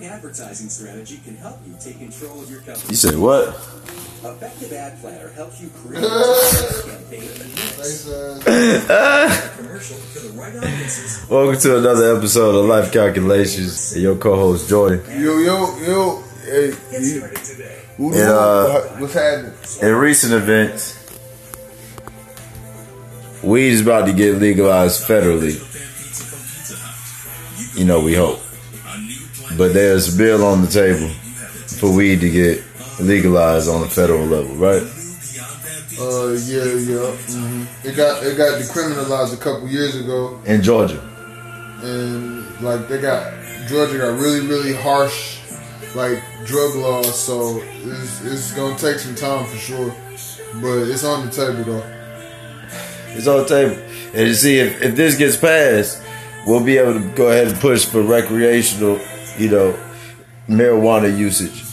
right advertising strategy can help you take control of your company. You said what? Effective Ad Planner helps you create a campaign commercial to the right audiences. Welcome to another episode of Life Calculations. And your co-host Jordan. Yo, yo, yo. Hey, Get you, started today. who, Yeah, uh, what's happening? In recent events, weed is about to get legalized federally. You know, we hope. But there's a bill on the table for weed to get legalized on the federal level, right? Uh, yeah, yeah. hmm It got it got decriminalized a couple years ago, In Georgia. and like they got Georgia got really really harsh like drug laws, so it's it's gonna take some time for sure. But it's on the table though. It's on the table. And you see, if, if this gets passed, we'll be able to go ahead and push for recreational, you know, marijuana usage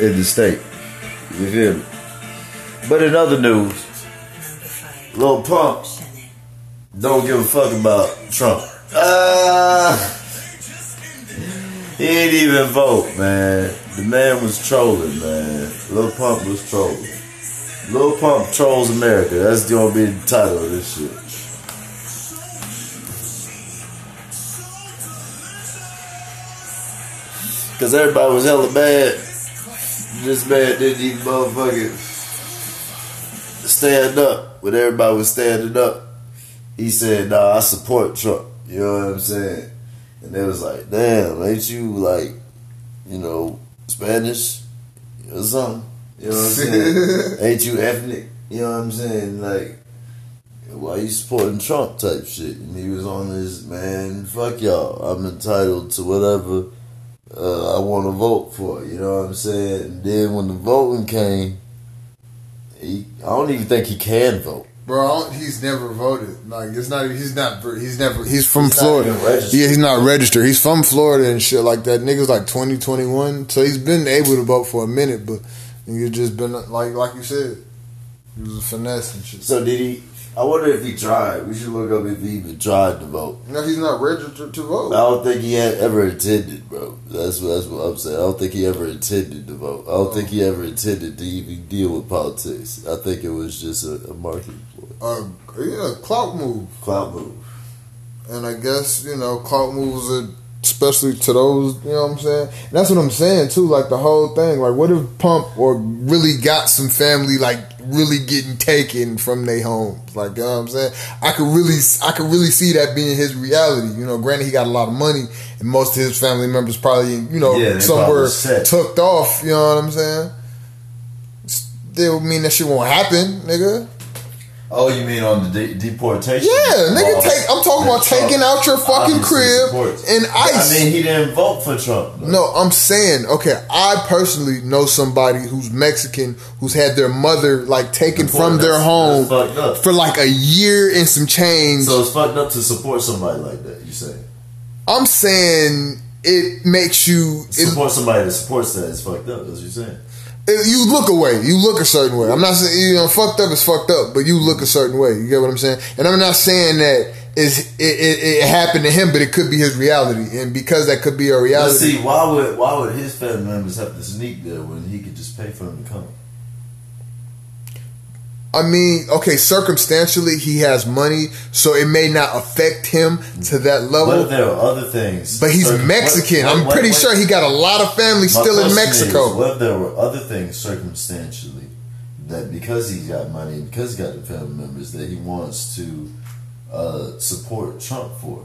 in the state. You feel me? But in other news, Lil Pump don't give a fuck about Trump. Ah, he ain't even vote, man. The man was trolling, man. Lil Pump was trolling. Lil Pump trolls America. That's gonna be the title of this shit. Cause everybody was hella mad. This man didn't even motherfucking stand up when everybody was standing up. He said, "Nah, I support Trump." You know what I'm saying? And they was like, "Damn, ain't you like, you know, Spanish or something?" You know what I'm saying? ain't you ethnic? You know what I'm saying? Like, why you supporting Trump type shit? And he was on this, man, fuck y'all. I'm entitled to whatever uh, I want to vote for. You know what I'm saying? And then when the voting came, he, I don't even think he can vote. Bro, he's never voted. Like it's not. He's not. He's never. He's from He's Florida. Yeah, he's not registered. He's from Florida and shit like that. Niggas like twenty twenty one. So he's been able to vote for a minute, but he's just been like like you said. He was a finesse and shit. So did he? I wonder if he tried. We should look up if he even tried to vote. No, he's not registered to vote. I don't think he had ever intended, bro. That's what that's what I'm saying. I don't think he ever intended to vote. I don't think he ever intended to even deal with politics. I think it was just a, a marketing ploy, Uh, yeah, clout move. clout move. And I guess, you know, clout moves are especially to those, you know what I'm saying? And that's what I'm saying too, like the whole thing. Like what if Pump or really got some family like really getting taken from their homes? Like, you know what I'm saying? I could really I could really see that being his reality. You know, granted he got a lot of money and most of his family members probably, you know, Yeah, somewhere tucked off, you know what I'm saying? Still mean that shit won't happen, nigga. Oh, you mean on the de- deportation? Yeah, nigga, laws take. I'm talking about Trump taking out your fucking crib supports. and ice. I mean, he didn't vote for Trump. though. No, I'm saying, okay, I personally know somebody who's Mexican who's had their mother like taken from their home that's fucked up. for like a year and some change. So it's fucked up to support somebody like that. You say I'm saying it makes you it, support somebody that supports that is fucked up. That's what you're saying. You look away. You look a certain way. I'm not saying you know fucked up is fucked up, but you look a certain way. You get what I'm saying? And I'm not saying that is it, it, it happened to him, but it could be his reality, and because that could be a But reality. see, why would why would his family members have to sneak there when he could just pay for them to come? I mean, okay, circumstantially, he has money, so it may not affect him to that level. if there are other things? But he's Circum- Mexican. what- I'm pretty what- sure he got a lot of family still in Mexico. Is, what if there were other things circumstantially that because he's got money, because he got the family members that he wants to uh, support Trump for,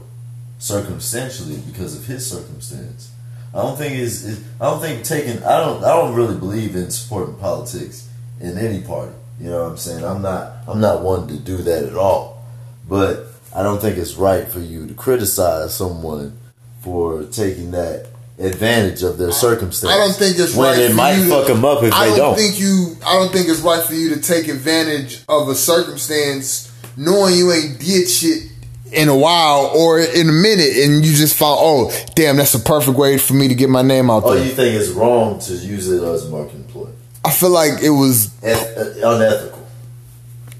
circumstantially because of his circumstance. I don't think is- I don't think taking I don't I don't really believe in supporting politics in any party. You know what I'm saying? I'm not I'm not one to do that at all. But I don't think it's right for you to criticize someone for taking that advantage of their circumstance. I don't think it's when right. it for might you to- fuck them up if I they don't don't. think you. I don't think it's right for you to take advantage of a circumstance, knowing you ain't did shit in a while or in a minute, and you just found, oh, damn, that's a perfect way for me to get my name out oh, there. you think it's wrong to use it as marketing? I feel like it was. Eth- unethical.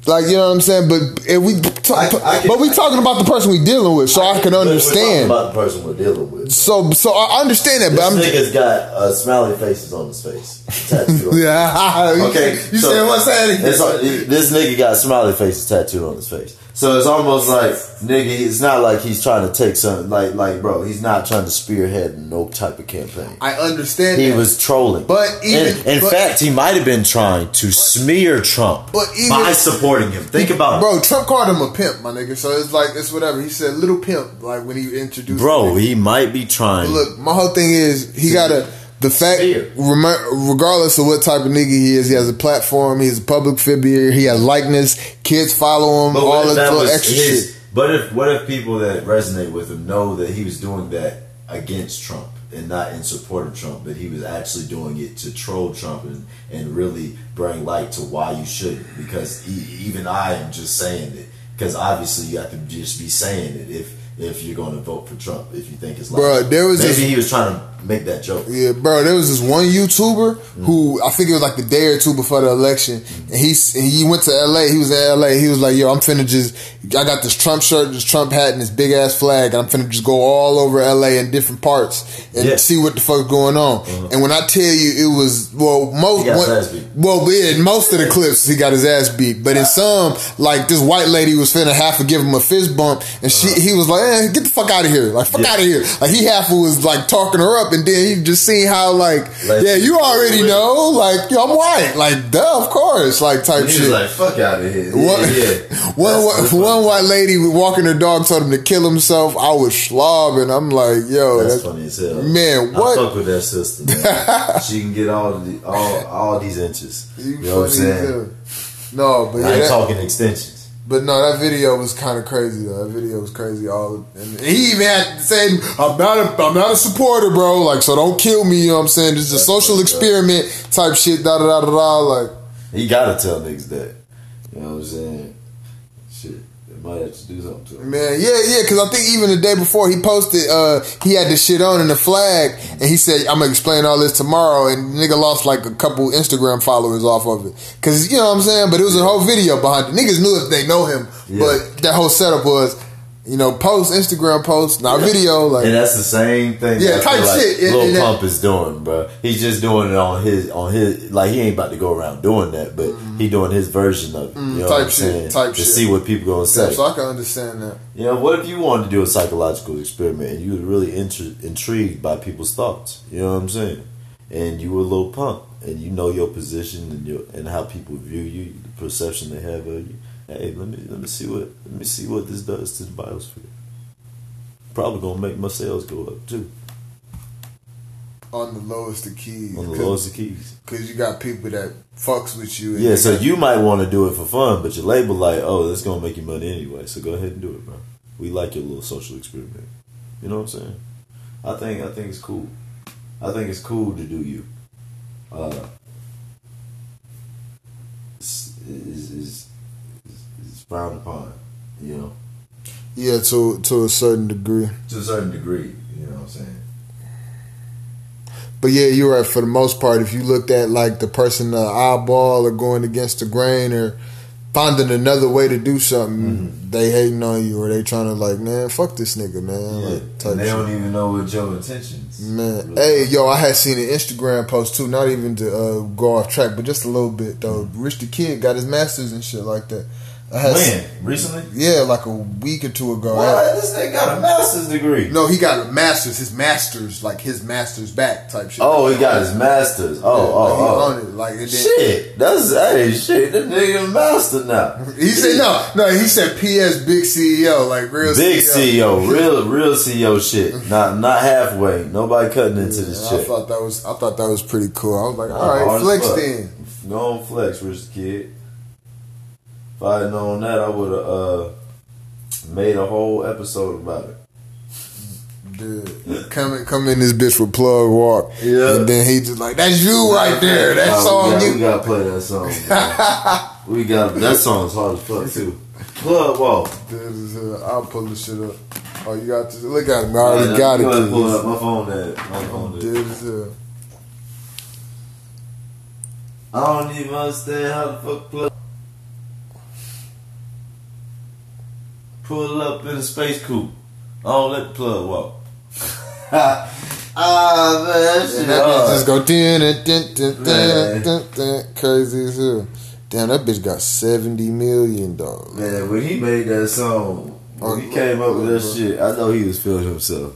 Like you know what I'm saying, but if we talk, I- I can- but we talking about the person we dealing with, so I, can We're talking understand. about the person we're dealing with. So, so I understand that, This but I'm nigga's got uh, smiley faces on his face. Tattooed yeah. Okay, you so said what's that? This nigga got smiley faces tattooed on his face. So it's almost like nigga. It's not like he's trying to take something. Like like bro, he's not trying to spearhead no type of campaign. I understand. He that. was trolling. But even- in, in but- fact, he might have been trying to smear Trump But even- by supporting him. Think about it. Bro, Trump called him a pimp, my nigga. So it's like it's whatever. He said little pimp, like when he introduced. Bro, he might be trying. look, my whole thing is he got to the fact, regardless of what type of nigga he is, he has a platform. He's a public figure. He has likeness. Kids follow him. But all what if this that little extra his- shit. But if what if people that resonate with him know that he was doing that against Trump and not in support of Trump, but he was actually doing it to troll Trump and, and really bring light to why you shouldn't? Because e- even I am just saying it because obviously you have to just be saying it if if you're going to vote for Trump if you think it's like Bruh, there was maybe this- he was trying to make that joke. Yeah, bro. There was this one YouTuber who I think it was like the day or two before the election, and he he went to L.A. He was in L.A. He was like, "Yo, I'm finna just I got this Trump shirt, this Trump hat, and this big ass flag, and I'm finna just go all over L.A. in different parts and Yeah. see what the fuck's going on." Uh-huh. And when I tell you, it was well, most He got his one- well, yeah, most of the clips he got his ass beat, but in some, like this white lady was finna half to give him a fist bump, and she he was like, eh, "Get the fuck out of here! Like fuck. Yeah. out of here!" Like he half was like talking her up, and then he just seen how like, Like, yeah, you already really? know, like yo, I'm white, like duh, of course, like type shit. like, "Fuck out of here!" one, Yeah, yeah. one, one, one white lady walking her dog told him to kill himself. I was slobbing. I'm like, yo, That's that's, funny as hell. Man, I what? fuck with that sister, man. she can get all the, all all these inches. You, you know what I'm saying? No, but I yeah, ain't that- talking extensions. But no, that video was kind of crazy though. That video was crazy. All and he even had to say, "I'm not a, I'm not a supporter, bro. Like, so don't kill me." You know what I'm saying? This is a social experiment type shit. Da da da da da. Like, He gotta tell niggas that. You know what I'm saying? Shit, they might have to do something to him. man, yeah, yeah. Because I think even the day before he posted, uh, he had the shit on in the flag, and he said, "I'm gonna explain all this tomorrow." And nigga lost like a couple Instagram followers off of it. Because you know what I'm saying. But it was a whole video behind it. Niggas knew if they know him, Yeah. but that whole setup was. You know, post Instagram post, not video. Like, And that's the same thing. Yeah, type like shit. And- Lil and that- Pump is doing, bro. He's just doing it on his on his like he ain't about to go around doing that, but he mm. doing his version of it. Mm, you know type what I'm shit, saying? type to shit. see what people gonna say. so I can understand that. You know, what if you wanted to do a psychological experiment and you were really intri- intrigued by people's thoughts? You know what I'm saying? And you were a little pump, and you know your position and your and how people view you, the perception they have of you. Hey, let me let me see what let me see what this does to the biosphere. Probably gonna make my sales go up too On the lowest of keys. on the lowest of keys. Because you got people that fucks with you. and Yeah, so you might want to do it for fun, but your label like, oh, that's gonna make you money anyway. So go ahead and do it, bro. We like your little social experiment. You know what I'm saying? I think I think it's cool. I think it's cool to do you. Uh, is is frowned upon. You know, Yeah, to to a certain degree. to a certain degree. You know what I'm saying? But yeah, you're right. For the most part, if you looked at like the person the eyeball or going against the grain or finding another way to do something, mm-hmm. they hating on you or they trying to like, man, fuck this nigga, man. Yeah, Like, type and they don't even know what your intentions. Man, really hey, yo, I had seen an Instagram post too. Not even to uh, go off track, but just a little bit though. Mm-hmm. Rich the Kid got his masters and shit like that. I had when recently. yeah, like a week or two ago. I- What? This nigga got a master's degree. No, he got a master's. His master's, like his master's back type shit. Oh, he got his masters. Oh, Yeah, like, oh, on oh. Like then, Shit, that's hey, shit. That nigga a master now. He said no, no. He said P.S. Big CEO, like real Big CEO. CEO, real, real CEO shit. Not, not halfway. Nobody cutting into And this I shit. thought that was, I thought that was pretty cool. I was like, all right, flex then. Go on flex, rich kid. If I had known that, I would have uh, made a whole episode about it. Dude, come in, come in this bitch with plug walk. Yeah. and then he just like, that's you right there. That Nah, song we got, you. we gotta play that song. we got that song's hard as fuck too. Plug walk. This is, uh, I'll pull this shit up. Oh, you got to Look at him. I already got it. Go ahead and pull up my phone. That my phone. Is, uh, I don't even understand how the fuck plug. Pull up in a space coupe. I don't let plug walk. ah man, that shit That bitch just go dun, dun, dun, dun, dun, dun, dun, crazy as hell. Damn, that bitch got seventy million dollars. Man, when he made that song, when he Oh, came up with that shit, I know he was feeling himself.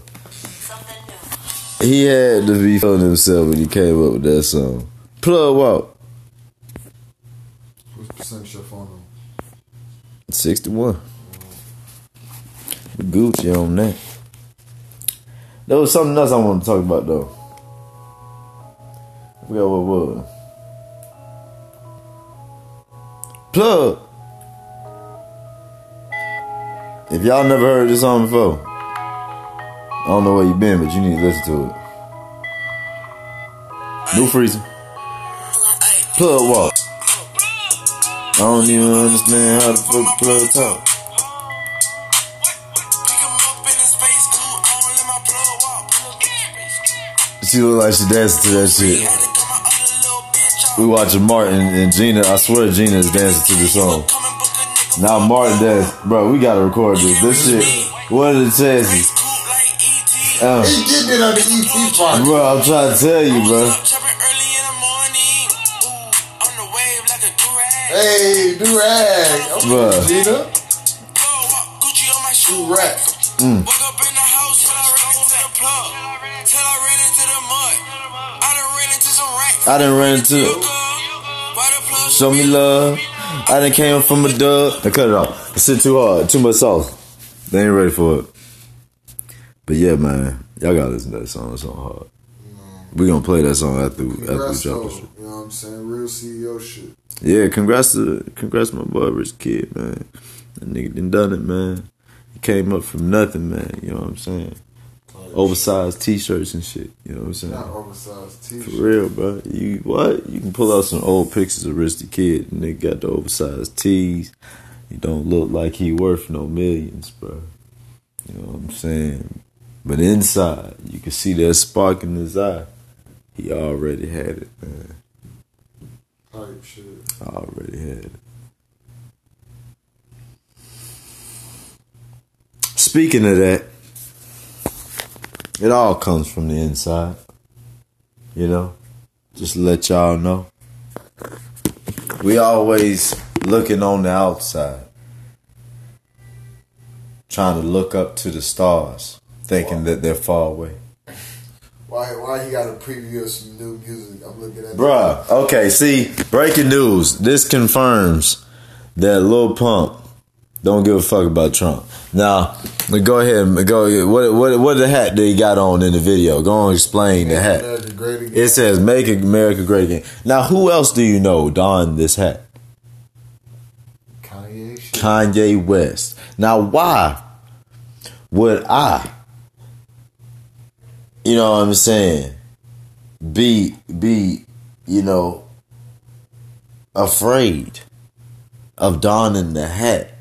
He had to be feeling himself when he came up with that song. Plug walk. What percent your phone on? 61. Gucci on that. There was something else I want to talk about though. I forgot what was. Plug. If y'all never heard this song before, I don't know where you been, but you need to listen to it. New freezing. Plug walk. I don't even understand how the fuck plug talk. She look like she dancing to that shit. We watching Martin and Gina. I swear Gina is dancing to the song. Now Martin dance, bro. We gotta record this. This shit. What are the chances? Um, He did it on the ET part. bro, I'm trying to tell you, bro. Hey, do rag. Bruh. Okay, Gina. Do rag. Mm. I done ran into plug show me love. I done came from a dub. I cut it off. It's shit too hard. Too much sauce. They ain't ready for it. But yeah, man, y'all gotta listen to that song. That song hard. We gonna play that song after after we drop the shit. You know what I'm saying? Real CEO shit. Yeah, congrats to congrats to my boy Rich Kid, man. That nigga done done it, man. He came up from nothing, man. You know what I'm saying? Oversized t-shirts and shit. You know what I'm saying? Not oversized t-shirt. For real, bro. You what? You can pull out some old pictures of Rich the Kid, and they got the oversized tees. He don't look like he worth no millions, bro. You know what I'm saying? But inside, you can see that spark in his eye. He already had it, man. Type shit. I already had it. Speaking of that, it all comes from the inside. You know? Just to let y'all know. We always looking on the outside. Trying to look up to the stars, thinking that they're far away. Why? Why he got a preview of some new music? I'm looking at. Bruh, okay, see, breaking news. This confirms that Lil Pump don't give a fuck about Trump. Now, go ahead and go. What what what the hat that he got on in the video? Go on, explain the hat. Great Again. It says "Make America Great Again." Now, who else do you know donned this hat? Kanye. Kanye West. Now, why would I, you know what I'm saying, be, be, you know, afraid of donning the hat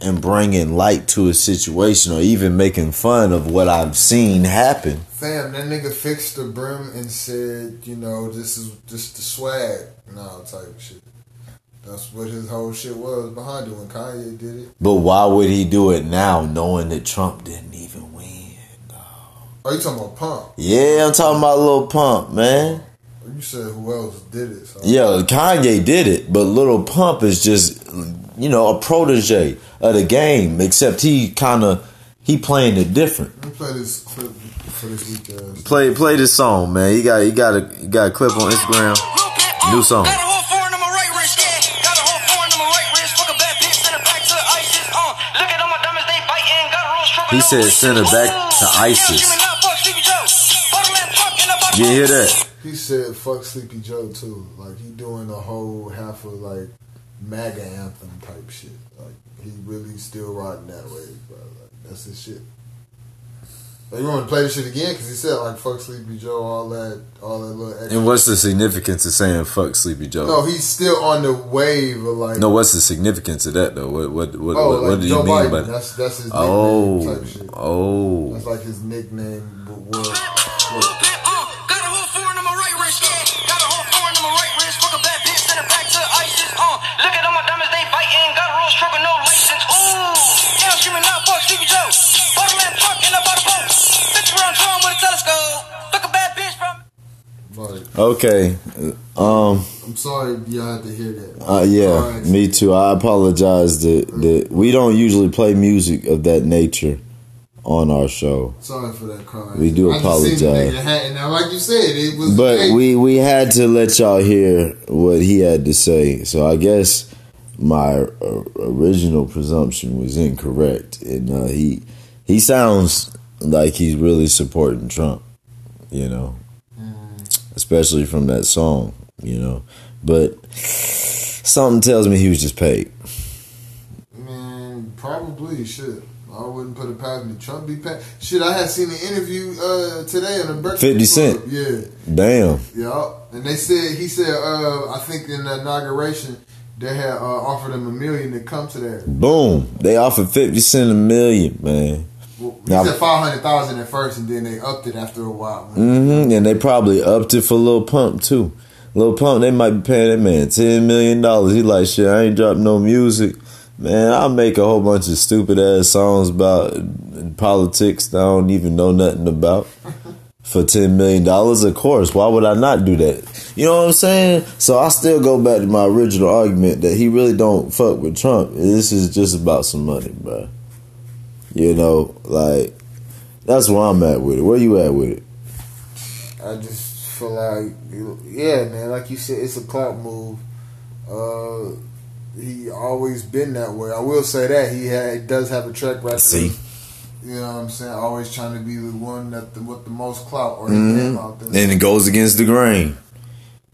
and bringing light to a situation or even making fun of what I've seen happen? Fam, that nigga fixed the brim and said, you know, this is just the swag now type shit. That's what his whole shit was behind it when Kanye did it. But why would he do it now knowing that Trump didn't even win? Oh, you talking about Pump? Yeah, I'm talking about Little Pump, man. You said who else did it? So. Yeah, Kanye did it, but Little Pump is just, you know, a protege of the game. Except he kind of he playing it different. Let me play this clip for this week. Ass. Play play this song, man. You got you got a you got a clip on Instagram. New song. Got a whole foreign on my right wrist, yeah. Got a whole foreign on my right wrist. Fuck a bad bitch, send her back to ISIS. Uh, look at all my diamonds, they biting. Got a roll stroke. He said send her back to ISIS. You hear that? He said, "Fuck Sleepy Joe" too. Like he doing a whole half of like MAGA anthem type shit. Like he really still riding that wave, bro. Like that's his shit. Like, you want to play this shit again? Because he said like "fuck Sleepy Joe," all that, all that little. Extra. And what's the significance of saying "fuck Sleepy Joe"? No, he's still on the wave of like. No, what's the significance of that though? What what what, oh, what, like what do you mean Biden. by that? That's that's his nickname Oh, type shit. oh. That's like his nickname. But what? Joe. In boat. drum with a telescope. Fuck a bad bitch from. Okay. Uh, um. I'm sorry y'all had to hear that. Uh, yeah, right. me too. I apologize that, that we don't usually play music of that nature on our show. Sorry for that crime. We do I apologize. Now, like you said, it was. But we we had to let y'all hear what he had to say. So I guess my uh, original presumption was incorrect, and uh, he he sounds like he's really supporting Trump. You know, especially from that song. You know, but something tells me he was just paid. Man, probably shit. I wouldn't put it past me. Trump be paid. Shit, I had seen an interview uh, today on the Breakfast 50 Cent. Club. Yeah, Damn. yeah. And they said he said uh, I think in the inauguration they had uh, offered him a million to come to that. Boom. They offered 50 cent a million, man. Well, he Now- said five hundred thousand at first, and then they upped it after a while. hmm And they probably upped it for Lil Pump, too. Lil Pump, they might be paying that man $10 million. He like, shit, I ain't dropping no music. Man, I'll make a whole bunch of stupid ass songs about politics that I don't even know nothing about. For $10 million, of course. Why would I not do that? You know what I'm saying? So I still go back to my original argument that he really don't fuck with Trump. This is just about some money, bro. You know, like, that's where I'm at with it. Where you at with it? I just feel like, yeah, man. Like you said, it's a clout move. Uh, he always been that way. I will say that he had does have a track record. See? You know what I'm saying? Always trying to be the one that the, with the most clout or Mhm. out. And it goes against the grain.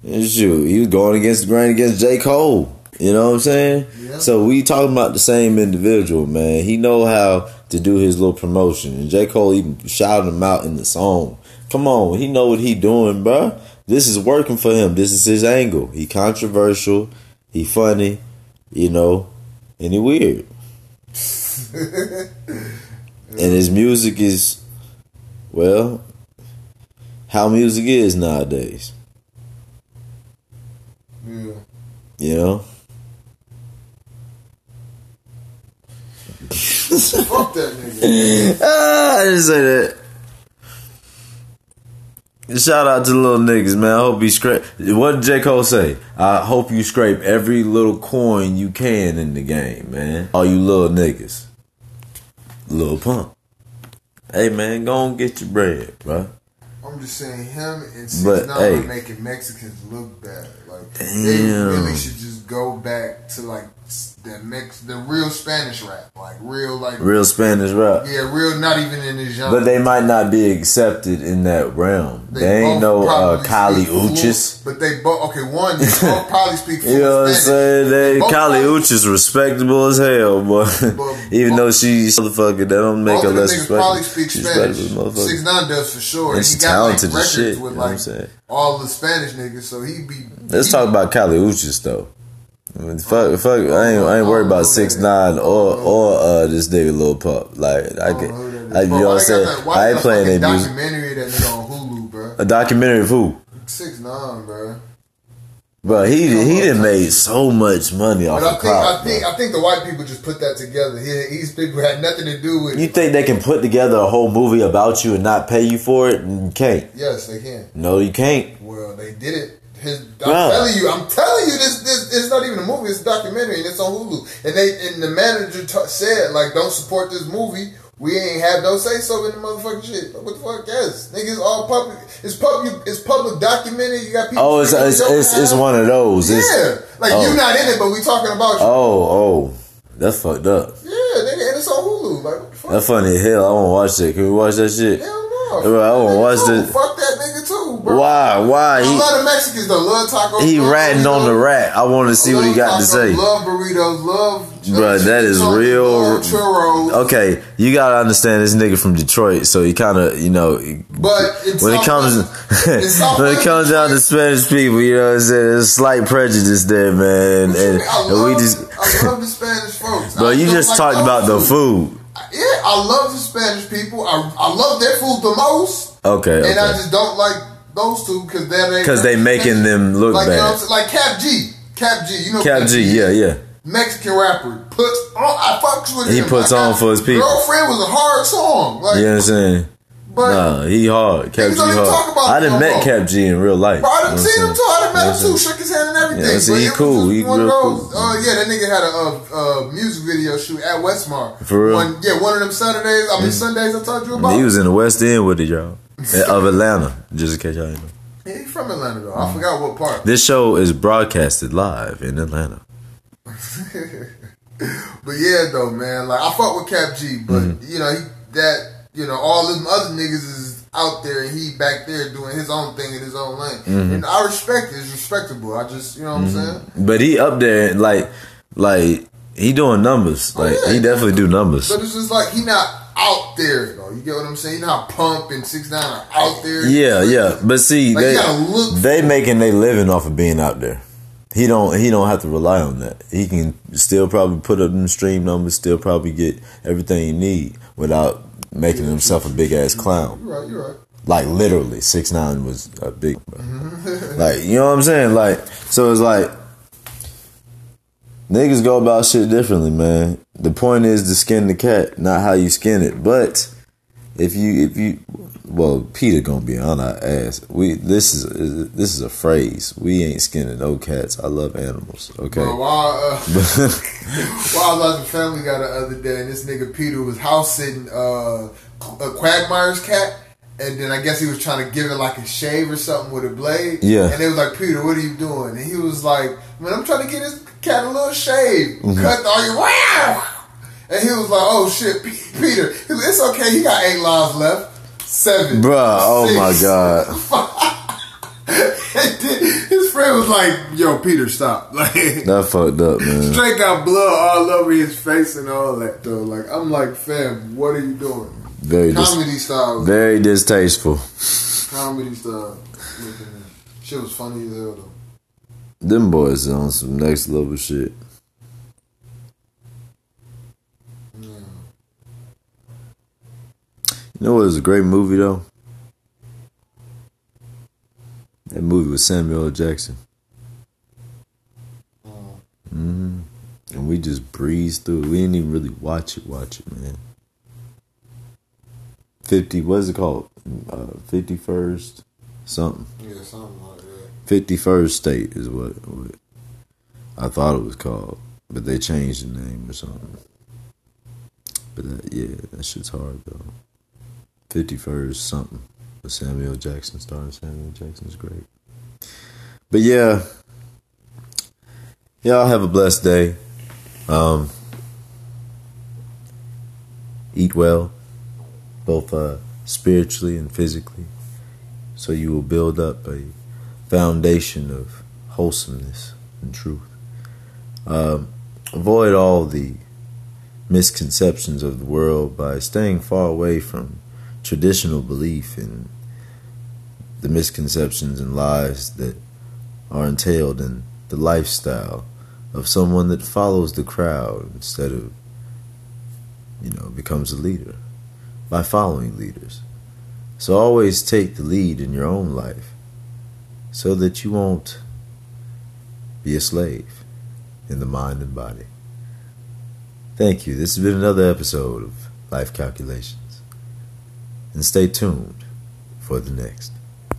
Shoot, he was going against the grain against J. Cole. You know what I'm saying? Yeah. So we talking about the same individual, man. He know how to do his little promotion. And J. Cole even shouted him out in the song. Come on, he know what he doing, bruh. This is working for him. This is his angle. He controversial. He funny. You know, and he weird. and his music is, well, how music is nowadays. Yeah. You know? Fuck that nigga. ah, I didn't say that. Shout out to the little niggas, man. I hope he scrape. What did J. Cole say? I hope you scrape every little coin you can in the game, man. All you little niggas. Little pump. Hey, man, go and get your bread, bro. I'm just saying him and Six Nine hey. are making Mexicans look bad. Like they Damn. really should just go back to like s- makes the real Spanish rap, like real like Real Spanish rap. yeah, real. Not even in this genre. But they might not be accepted in that realm. They, ain't no uh, Kali Uchis. But they both okay. One, they both probably speak. You know what I'm saying? They both Kali Uchis respectable as hell, boy. But- Even but- though she's motherfucker, that don't make her less respectable. probably speak She's Spanish. Six Nine does for sure. And he she's got talented like as records shit, with you know what I'm like saying? all the Spanish niggas. So he be. Let's he- talk about Kali Uchis though. I mean, fuck, fuck, I ain't, I ain't worried about six nine or or uh this nigga Lil Pump. Like I I get, don't know who that is. I, you know what I'm saying? that- I ain't playing their music. Documentary that nigga on Hulu, bro. A documentary of who? Six nine, bro. But he he done made so much money off But I of think I think bro. I think the white people just put that together. He, these people had nothing to do with You it. think they can put together a whole movie about you and not pay you for it? You can't. Yes, they can. No, you can't. Well, they did it. His, I'm Bruh. telling you, I'm telling you, this this it's not even a movie. It's a documentary, and it's on Hulu. And they and the manager t- said like, don't support this movie. We ain't have no say so in the motherfucking shit. What the fuck? Yes, niggas all public. It's public. It's public documented. You got people. Oh, it's it's it's, it's one of those. It's, Yeah, like oh. you not in it, but we talking about you. Oh, oh, that's fucked up. Yeah, nigga, and it's on Hulu. Like, what the fuck? That's funny as hell. I want to watch that. Can we watch that shit? Hell no. Bro, I wanna Fuck that nigga too. Fuck that nigga too, bro. Why? Why he love the Mexicans though. Love tacos. he love ratting on the rat? I want to see what he love got to say. Love burritos. Love. Uh, Bruh, that is real- churros. Okay, you gotta understand this nigga from Detroit, so he kind of, you know, But when it comes Southwest- in Southwest when it comes down to Spanish people, you know what I'm saying? There's a slight prejudice there, man, and, and we just, I love the Spanish folks. bro, I you just like talked about the food. Yeah, I love the Spanish people. I, I love their food the most, Okay, and I just don't like those two because they're because they making them look like you know bad. like Kap G, Kap G. You know Kap G, yeah, yeah. Mexican rapper puts on. I fucks with He him. puts I got- on for his people. Girlfriend was a hard song. Like You know what I'm saying? But Nah, he hard. Kap G hard. I no met. Kap G in real life. Bro, I You done know seen him I'm too. I done met him too. Shook his hand and everything. Yeah, see, he cool. He one real those. cool. Uh, yeah, that nigga had a uh, uh, music video shoot at Westmar. For real? One, yeah, one of them Saturdays. I mean Sundays. I told you about. He was in the West End with it, y'all. of Atlanta, just in case y'all didn't know. Yeah, he from Atlanta though. I forgot what part. This show is broadcasted live in Atlanta. But yeah, though, man, like I fuck with Kap G, but Mm-hmm. you know he, that you know all them other niggas is out there and he back there doing his own thing in his own lane, Mm-hmm. and I respect it. It's respectable. I just you know what I'm saying. But he up there, like, like he doing numbers. Like Oh, yeah, he definitely do numbers. But it's just like he not out there though. You get what I'm saying? He not pump and six nine are out there. Yeah, yeah. But see, Like, they they making they living off of being out there. He don't he don't have to rely on that. He can still probably put up them stream numbers, still probably get everything he need without making himself a big ass clown. You're right. You're right. Like literally, six nine was a big, like you know what I'm saying. Like so, it's like niggas go about shit differently, man. The point is to skin the cat, not how you skin it. But if you if you well, Peter gonna be on our ass. We this is this is a phrase. We ain't skinning no cats. I love animals. Okay. Bro, while, uh, while I was watching Family Guy the other day, and this nigga Peter was house sitting uh, a Quagmire's cat, and then I guess he was trying to give it like a shave or something with a blade. Yeah. And they was like, Peter, what are you doing? And he was like, Man, I'm trying to get this cat a little shave. Mm-hmm. Cut all your wow. And he was like, Oh shit, Peter. Was, it's okay. He got eight lives left. Seven. Bruh, oh my god. His friend was like, "Yo, Peter, stop!" Like, That fucked up, man. straight got blood all over his face and all that. Though, like, I'm like, "Fam, what are you doing?" Very dis- Comedy style, very distasteful. comedy style. Shit was funny as hell though. Them boys on some next level shit. You know what was a great movie though? That movie with Samuel L. Jackson. hmm And we just breezed through. We didn't even really watch it. Watch it, man. Fifty. What is it called? Fifty first something. Yeah, something like that. Fifty First State is what, what I thought it was called, but they changed the name or something. But that, yeah, that shit's hard though. Fifty First something. With Samuel Jackson starring Samuel Jackson's great. But yeah, y'all have a blessed day. Um, eat well, both uh, spiritually and physically, so you will build up a foundation of wholesomeness and truth. Um, avoid all the misconceptions of the world by staying far away from traditional belief and the misconceptions and lies that are entailed in the lifestyle of someone that follows the crowd instead of, you know, becomes a leader by following leaders. So always take the lead in your own life so that you won't be a slave in the mind and body. Thank you. This has been another episode of Life Calculations. And stay tuned for the next.